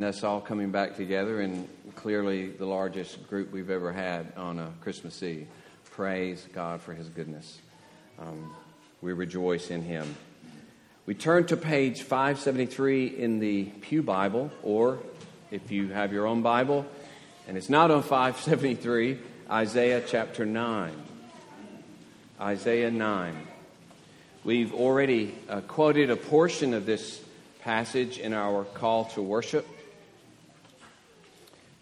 us all coming back together, and clearly the largest group we've ever had on a Christmas Eve. Praise God for His goodness. Um, we rejoice in Him. We turn to page 573 in the Pew Bible, or if you have your own Bible, and it's not on 573, Isaiah chapter 9. Isaiah 9. We've already uh, quoted a portion of this passage in our call to worship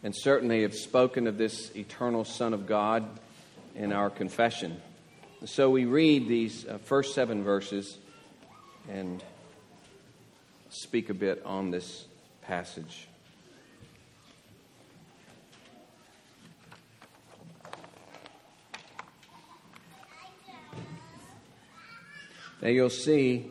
and certainly have spoken of this eternal Son of God in our confession. So we read these uh, first seven verses and speak a bit on this passage. Now you'll see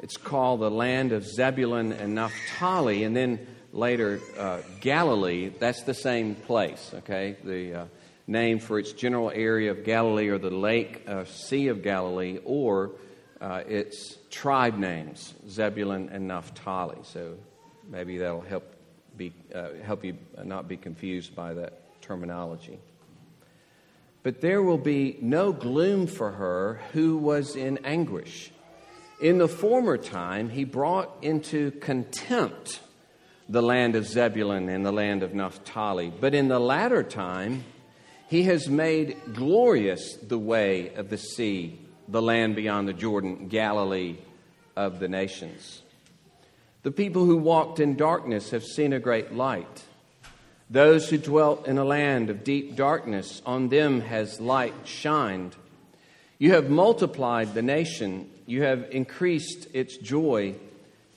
it's called the land of Zebulun and Naphtali, and then later uh, Galilee, that's the same place, okay? The uh, name for its general area of Galilee or the lake, uh, Sea of Galilee, or uh, its tribe names, Zebulun and Naphtali. So maybe that'll help, be, uh, help you not be confused by that terminology. But there will be no gloom for her who was in anguish. In the former time, he brought into contempt the land of Zebulun and the land of Naphtali. But in the latter time, he has made glorious the way of the sea, the land beyond the Jordan, Galilee of the nations. The people who walked in darkness have seen a great light. Those who dwelt in a land of deep darkness, on them has light shined. You have multiplied the nation, you have increased its joy.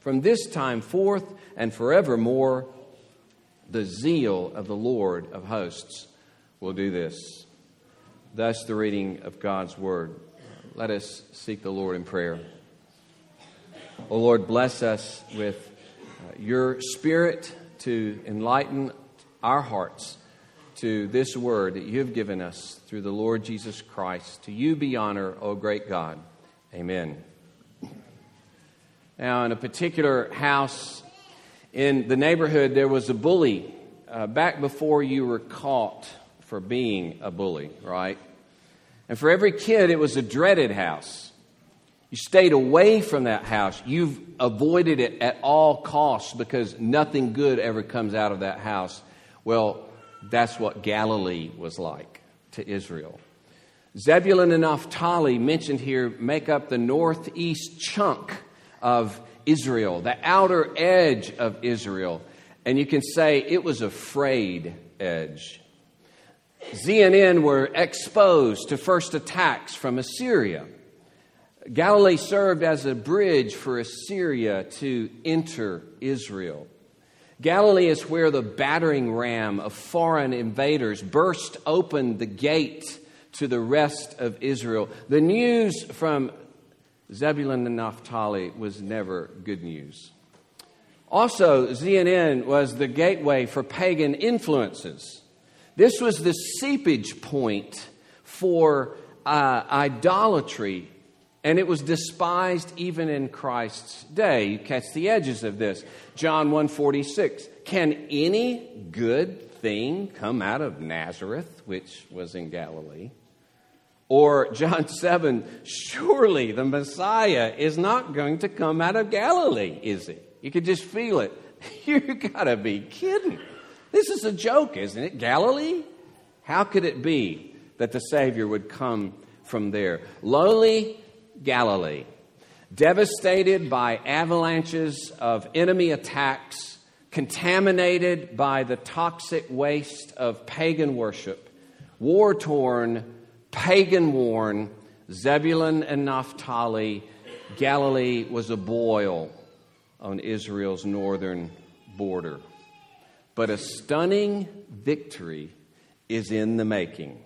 from this time forth and forevermore, the zeal of the Lord of hosts will do this. Thus, the reading of God's word. Let us seek the Lord in prayer. O Lord, bless us with uh, your spirit to enlighten our hearts to this word that you have given us through the Lord Jesus Christ. To you be honor, O great God. Amen. Now, in a particular house in the neighborhood, there was a bully uh, back before you were caught for being a bully, right? And for every kid, it was a dreaded house. You stayed away from that house. You've avoided it at all costs because nothing good ever comes out of that house. Well, that's what Galilee was like to Israel. Zebulun and Naphtali, mentioned here, make up the northeast chunk of Israel, the outer edge of Israel. And you can say it was a frayed edge. ZNN were exposed to first attacks from Assyria. Galilee served as a bridge for Assyria to enter Israel. Galilee is where the battering ram of foreign invaders burst open the gate to the rest of Israel. The news from Zebulun and Naphtali was never good news. Also, ZNN was the gateway for pagan influences. This was the seepage point for uh, idolatry, and it was despised even in Christ's day. You catch the edges of this. John 146. Can any good thing come out of Nazareth, which was in Galilee? Or John 7, surely the Messiah is not going to come out of Galilee, is he? You could just feel it. You gotta be kidding. This is a joke, isn't it? Galilee? How could it be that the Savior would come from there? Lowly Galilee, devastated by avalanches of enemy attacks, contaminated by the toxic waste of pagan worship, war torn, pagan worn, Zebulun and Naphtali, Galilee was a boil on Israel's northern border. But a stunning victory is in the making.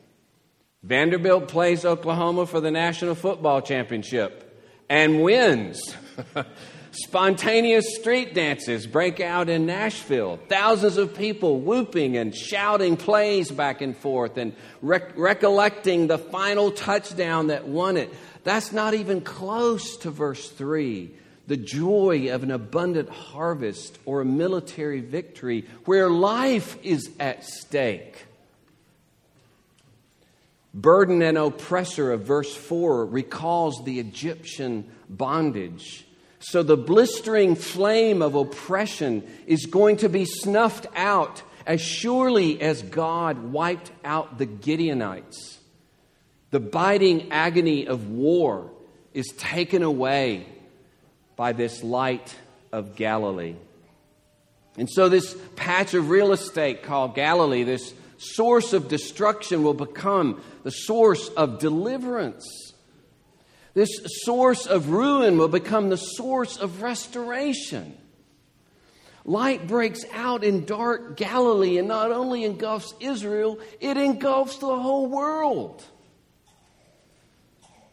Vanderbilt plays Oklahoma for the National Football Championship and wins. Spontaneous street dances break out in Nashville. Thousands of people whooping and shouting plays back and forth and rec- recollecting the final touchdown that won it. That's not even close to verse 3 the joy of an abundant harvest or a military victory where life is at stake. Burden and oppressor of verse 4 recalls the Egyptian bondage. So the blistering flame of oppression is going to be snuffed out as surely as God wiped out the Gideonites. The biting agony of war is taken away by this light of Galilee. And so, this patch of real estate called Galilee, this source of destruction, will become the source of deliverance. This source of ruin will become the source of restoration. Light breaks out in dark Galilee and not only engulfs Israel, it engulfs the whole world.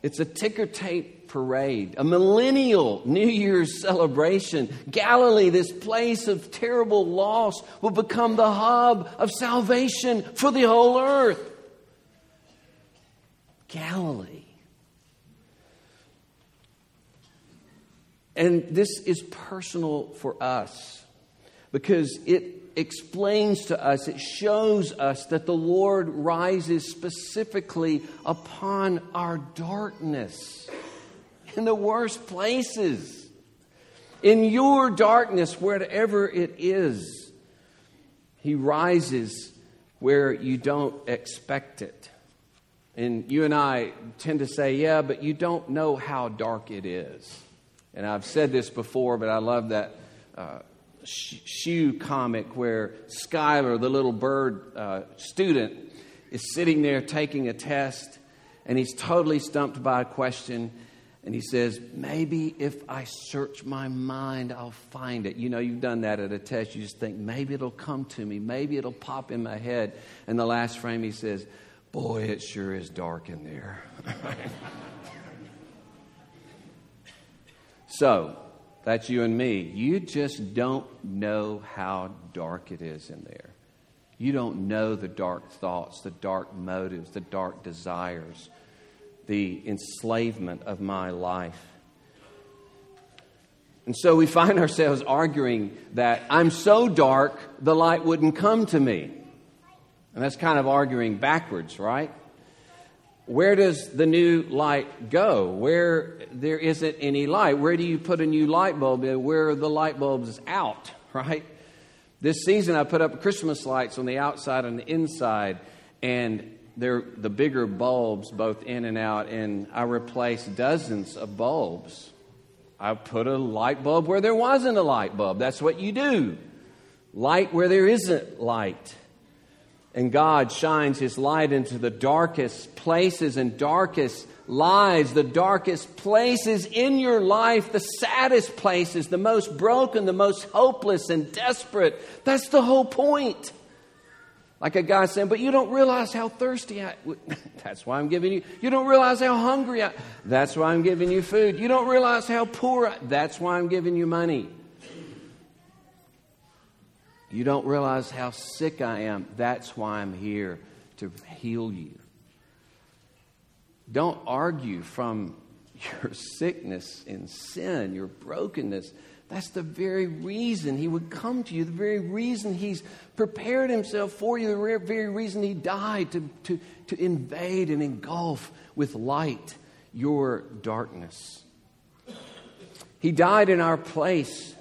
It's a ticker tape parade, a millennial New Year's celebration. Galilee, this place of terrible loss, will become the hub of salvation for the whole earth. Galilee. And this is personal for us because it explains to us, it shows us that the Lord rises specifically upon our darkness in the worst places. In your darkness, wherever it is, He rises where you don't expect it. And you and I tend to say, yeah, but you don't know how dark it is. And I've said this before, but I love that uh, shoe comic where Skyler, the little bird uh, student, is sitting there taking a test, and he's totally stumped by a question. And he says, Maybe if I search my mind, I'll find it. You know, you've done that at a test. You just think, maybe it'll come to me. Maybe it'll pop in my head. And the last frame, he says, Boy, it sure is dark in there. so, that's you and me. You just don't know how dark it is in there. You don't know the dark thoughts, the dark motives, the dark desires, the enslavement of my life. And so we find ourselves arguing that I'm so dark, the light wouldn't come to me. And that's kind of arguing backwards, right? Where does the new light go? Where there isn't any light, where do you put a new light bulb in? Where the light bulb is out, right? This season, I put up Christmas lights on the outside and the inside, and they're the bigger bulbs, both in and out, and I replaced dozens of bulbs. I put a light bulb where there wasn't a light bulb. That's what you do. Light where there isn't light. And God shines His light into the darkest places and darkest lives, the darkest places in your life, the saddest places, the most broken, the most hopeless and desperate. That's the whole point. Like a guy saying, but you don't realize how thirsty I That's why I'm giving you. You don't realize how hungry I That's why I'm giving you food. You don't realize how poor I That's why I'm giving you money. You don't realize how sick I am. That's why I'm here to heal you. Don't argue from your sickness and sin, your brokenness. That's the very reason he would come to you, the very reason he's prepared himself for you, the very reason he died to, to, to invade and engulf with light your darkness. He died in our place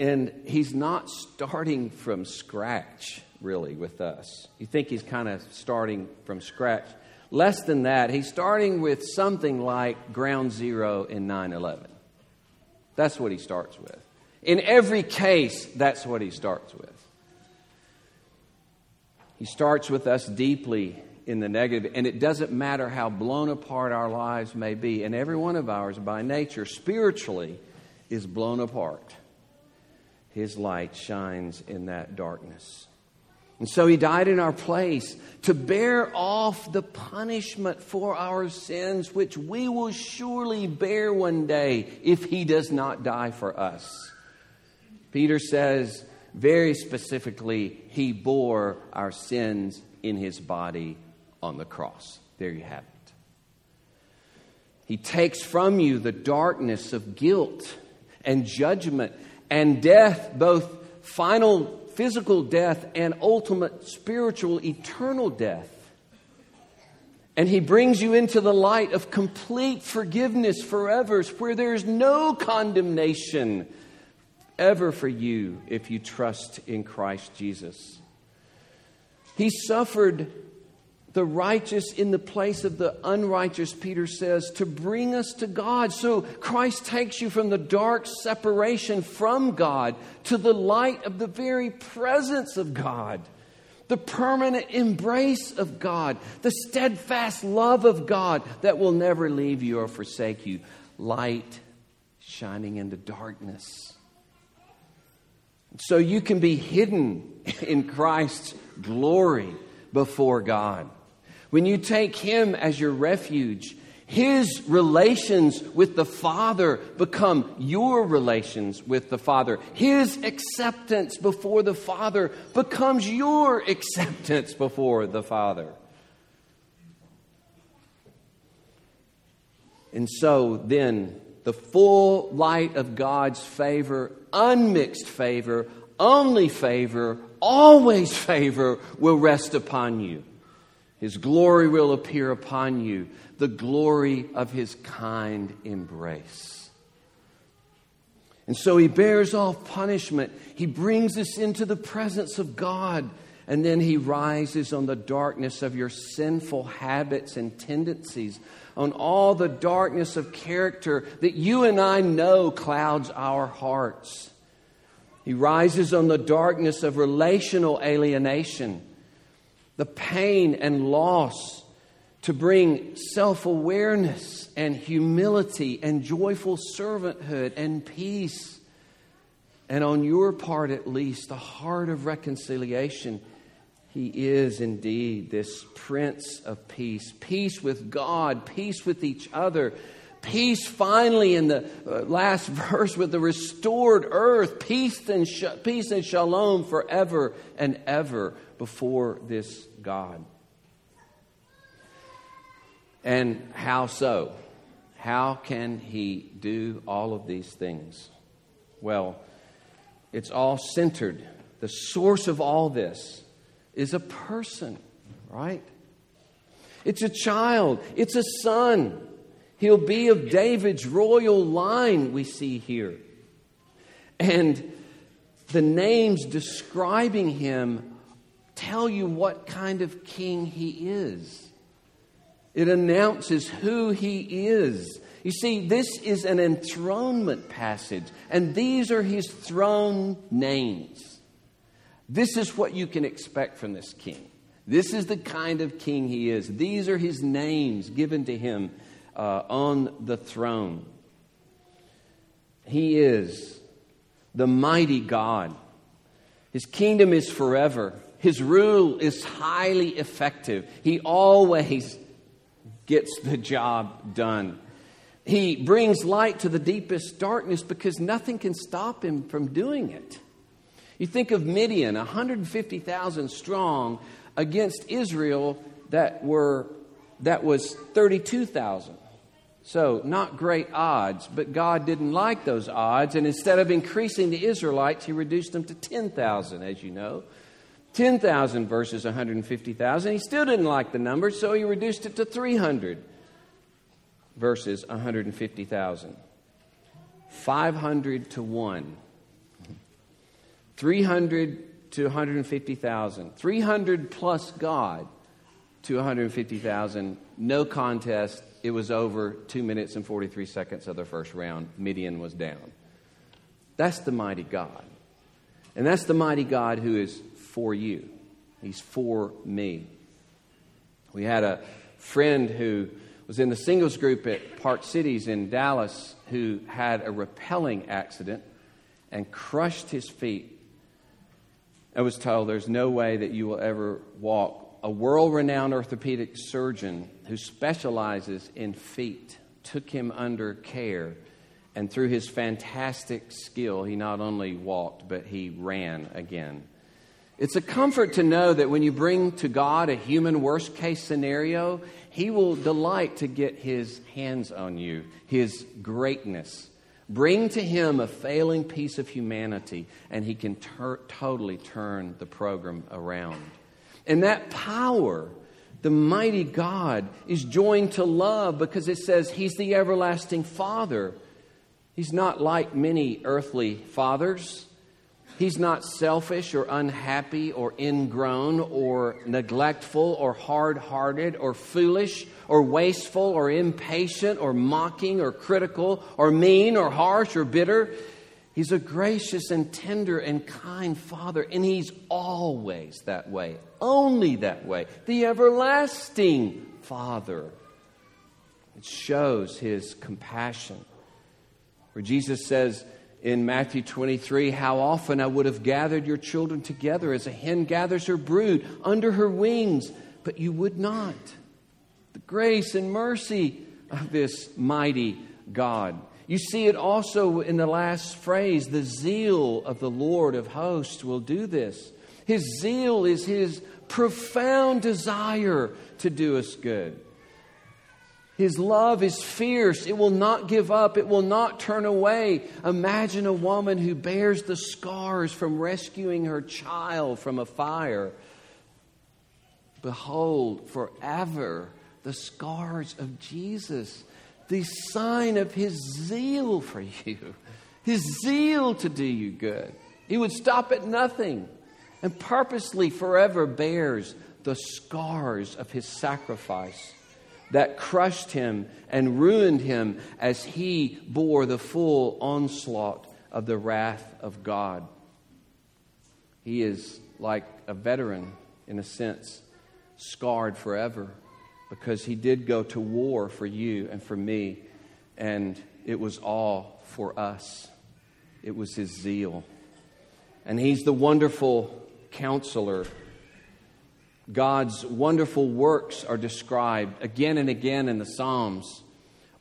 And he's not starting from scratch, really, with us. You think he's kind of starting from scratch. Less than that, he's starting with something like ground zero in 9 11. That's what he starts with. In every case, that's what he starts with. He starts with us deeply in the negative, and it doesn't matter how blown apart our lives may be, and every one of ours by nature, spiritually, is blown apart. His light shines in that darkness. And so he died in our place to bear off the punishment for our sins, which we will surely bear one day if he does not die for us. Peter says very specifically, he bore our sins in his body on the cross. There you have it. He takes from you the darkness of guilt and judgment and death, both final physical death and ultimate spiritual eternal death. And he brings you into the light of complete forgiveness forever, where there's no condemnation ever for you if you trust in Christ Jesus. He suffered the righteous in the place of the unrighteous, Peter says, to bring us to God. So Christ takes you from the dark separation from God to the light of the very presence of God, the permanent embrace of God, the steadfast love of God that will never leave you or forsake you. Light shining into darkness. So you can be hidden in Christ's glory before God. When you take Him as your refuge, His relations with the Father become your relations with the Father. His acceptance before the Father becomes your acceptance before the Father. And so then, the full light of God's favor, unmixed favor, only favor, always favor will rest upon you. His glory will appear upon you, the glory of his kind embrace. And so he bears off punishment. He brings us into the presence of God. And then he rises on the darkness of your sinful habits and tendencies, on all the darkness of character that you and I know clouds our hearts. He rises on the darkness of relational alienation the pain and loss to bring self awareness and humility and joyful servanthood and peace. And on your part, at least, a heart of reconciliation. He is indeed this Prince of Peace. Peace with God, peace with each other, peace finally in the uh, last verse with the restored earth, peace and, sh- peace and shalom forever and ever before this God. And how so? How can he do all of these things? Well, it's all centered. The source of all this is a person, right? It's a child, it's a son. He'll be of David's royal line, we see here. And the names describing him tell you what kind of king he is. It announces who he is. You see, this is an enthronement passage, and these are his throne names. This is what you can expect from this king. This is the kind of king he is. These are his names given to him uh, on the throne. He is the mighty God. His kingdom is forever. His rule is highly effective. He always gets the job done. He brings light to the deepest darkness because nothing can stop him from doing it. You think of Midian, 150,000 strong, against Israel that were that was 32,000. So, not great odds, but God didn't like those odds, and instead of increasing the Israelites, He reduced them to 10,000, as you know. 10,000 versus 150,000. He still didn't like the number, so he reduced it to 300 versus 150,000. 500 to 1. 300 to 150,000. 300 plus God to 150,000. No contest. It was over two minutes and 43 seconds of the first round. Midian was down. That's the mighty God. And that's the mighty God who is for you. He's for me. We had a friend who was in the singles group at Park Cities in Dallas who had a rappelling accident and crushed his feet. I was told there's no way that you will ever walk. A world renowned orthopedic surgeon who specializes in feet took him under care, and through his fantastic skill, he not only walked, but he ran again. It's a comfort to know that when you bring to God a human worst case scenario, He will delight to get His hands on you, His greatness. Bring to Him a failing piece of humanity, and He can ter- totally turn the program around. And that power, the mighty God, is joined to love because it says He's the everlasting Father. He's not like many earthly fathers. He's not selfish or unhappy or ingrown or neglectful or hard hearted or foolish or wasteful or impatient or mocking or critical or mean or harsh or bitter. He's a gracious and tender and kind Father, and He's always that way, only that way. The everlasting Father. It shows His compassion. Where Jesus says, in Matthew 23 how often I would have gathered your children together as a hen gathers her brood under her wings, but you would not. The grace and mercy of this mighty God. You see it also in the last phrase the zeal of the Lord of hosts will do this. His zeal is his profound desire to do us good. His love is fierce. It will not give up. It will not turn away. Imagine a woman who bears the scars from rescuing her child from a fire. Behold, forever the scars of Jesus, the sign of his zeal for you, his zeal to do you good. He would stop at nothing and purposely forever bears the scars of his sacrifice that crushed him and ruined him as he bore the full onslaught of the wrath of God. He is like a veteran, in a sense, scarred forever because he did go to war for you and for me, and it was all for us. It was his zeal. And he's the wonderful counselor God's wonderful works are described again and again in the Psalms.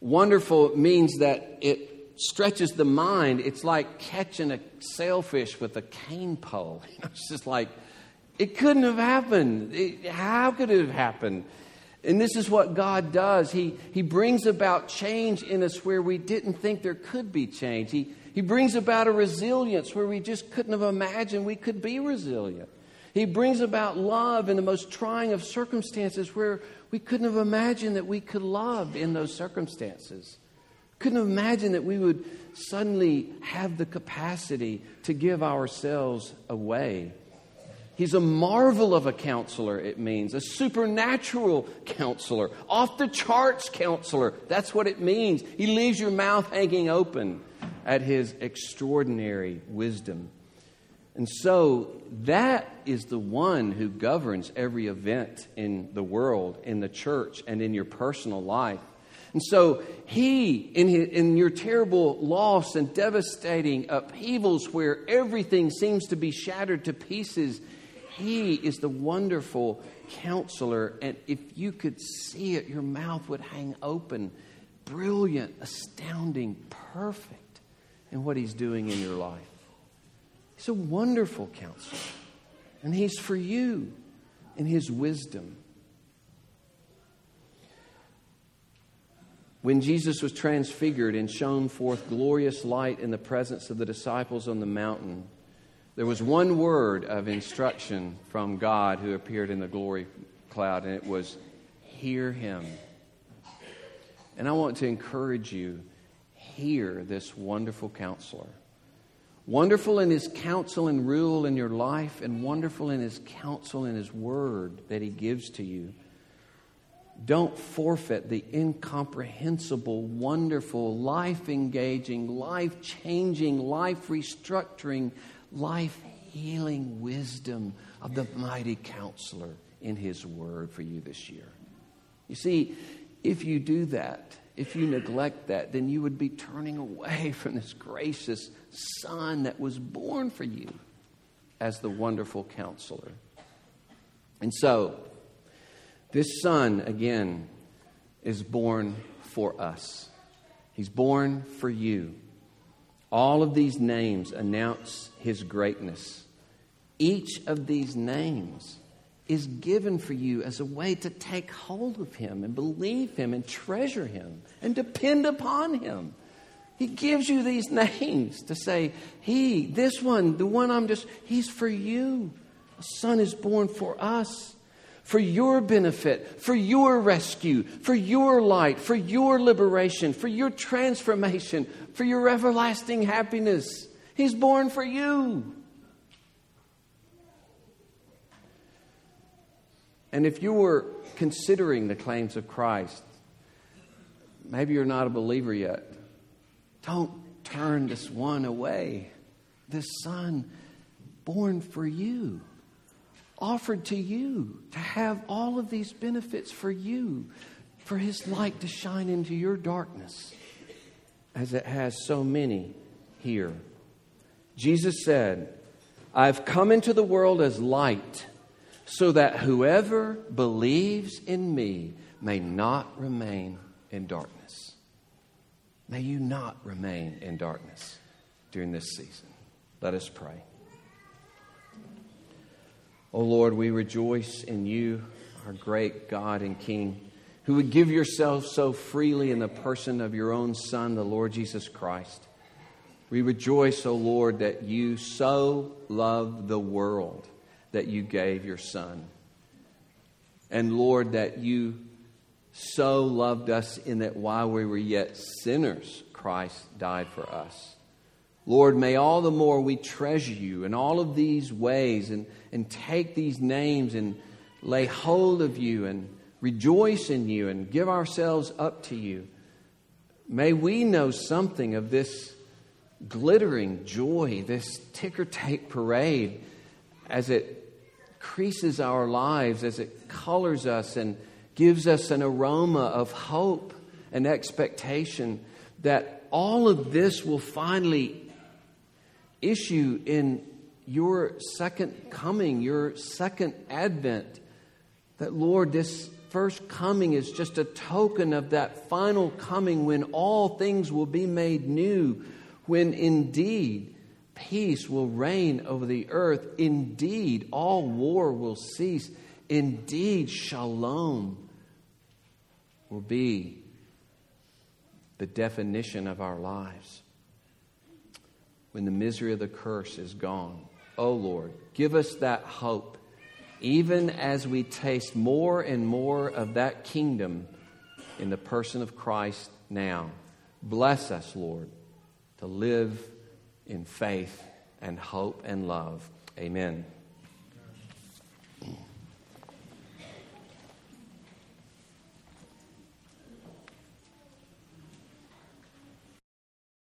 Wonderful means that it stretches the mind. It's like catching a sailfish with a cane pole. it's just like, it couldn't have happened. It, how could it have happened? And this is what God does. He, he brings about change in us where we didn't think there could be change. He, he brings about a resilience where we just couldn't have imagined we could be resilient. He brings about love in the most trying of circumstances where we couldn't have imagined that we could love in those circumstances. Couldn't have imagined that we would suddenly have the capacity to give ourselves away. He's a marvel of a counselor, it means, a supernatural counselor, off the charts counselor. That's what it means. He leaves your mouth hanging open at his extraordinary wisdom. And so that is the one who governs every event in the world, in the church, and in your personal life. And so he, in, his, in your terrible loss and devastating upheavals where everything seems to be shattered to pieces, he is the wonderful counselor. And if you could see it, your mouth would hang open. Brilliant, astounding, perfect in what he's doing in your life. He's a wonderful counselor. And He's for you in His wisdom. When Jesus was transfigured and shone forth glorious light in the presence of the disciples on the mountain, there was one word of instruction from God who appeared in the glory cloud, and it was, Hear him. And I want to encourage you hear this wonderful counselor. Wonderful in his counsel and rule in your life, and wonderful in his counsel and his word that he gives to you. Don't forfeit the incomprehensible, wonderful, life engaging, life changing, life restructuring, life healing wisdom of the mighty counselor in his word for you this year. You see, if you do that, if you neglect that, then you would be turning away from this gracious Son that was born for you as the wonderful counselor. And so, this Son, again, is born for us. He's born for you. All of these names announce His greatness. Each of these names is given for you as a way to take hold of Him and believe Him and treasure Him and depend upon Him. He gives you these names to say, He, this one, the one I'm just, He's for you. A son is born for us, for your benefit, for your rescue, for your light, for your liberation, for your transformation, for your everlasting happiness. He's born for you. And if you were considering the claims of Christ, maybe you're not a believer yet. Don't turn this one away. This son born for you, offered to you to have all of these benefits for you, for his light to shine into your darkness, as it has so many here. Jesus said, I've come into the world as light so that whoever believes in me may not remain in darkness. May you not remain in darkness during this season. Let us pray. O oh Lord, we rejoice in you, our great God and King, who would give yourself so freely in the person of your own Son, the Lord Jesus Christ. We rejoice, O oh Lord, that you so love the world that you gave your Son. And Lord, that you so loved us in that while we were yet sinners, Christ died for us. Lord, may all the more we treasure you in all of these ways and, and take these names and lay hold of you and rejoice in you and give ourselves up to you. May we know something of this glittering joy, this ticker tape parade as it creases our lives, as it colors us and gives us an aroma of hope and expectation that all of this will finally issue in your second coming, your second advent. That, Lord, this first coming is just a token of that final coming when all things will be made new, when indeed peace will reign over the earth. Indeed, all war will cease. Indeed, shalom will be the definition of our lives. When the misery of the curse is gone, oh Lord, give us that hope, even as we taste more and more of that kingdom in the person of Christ now. Bless us, Lord, to live in faith and hope and love. Amen.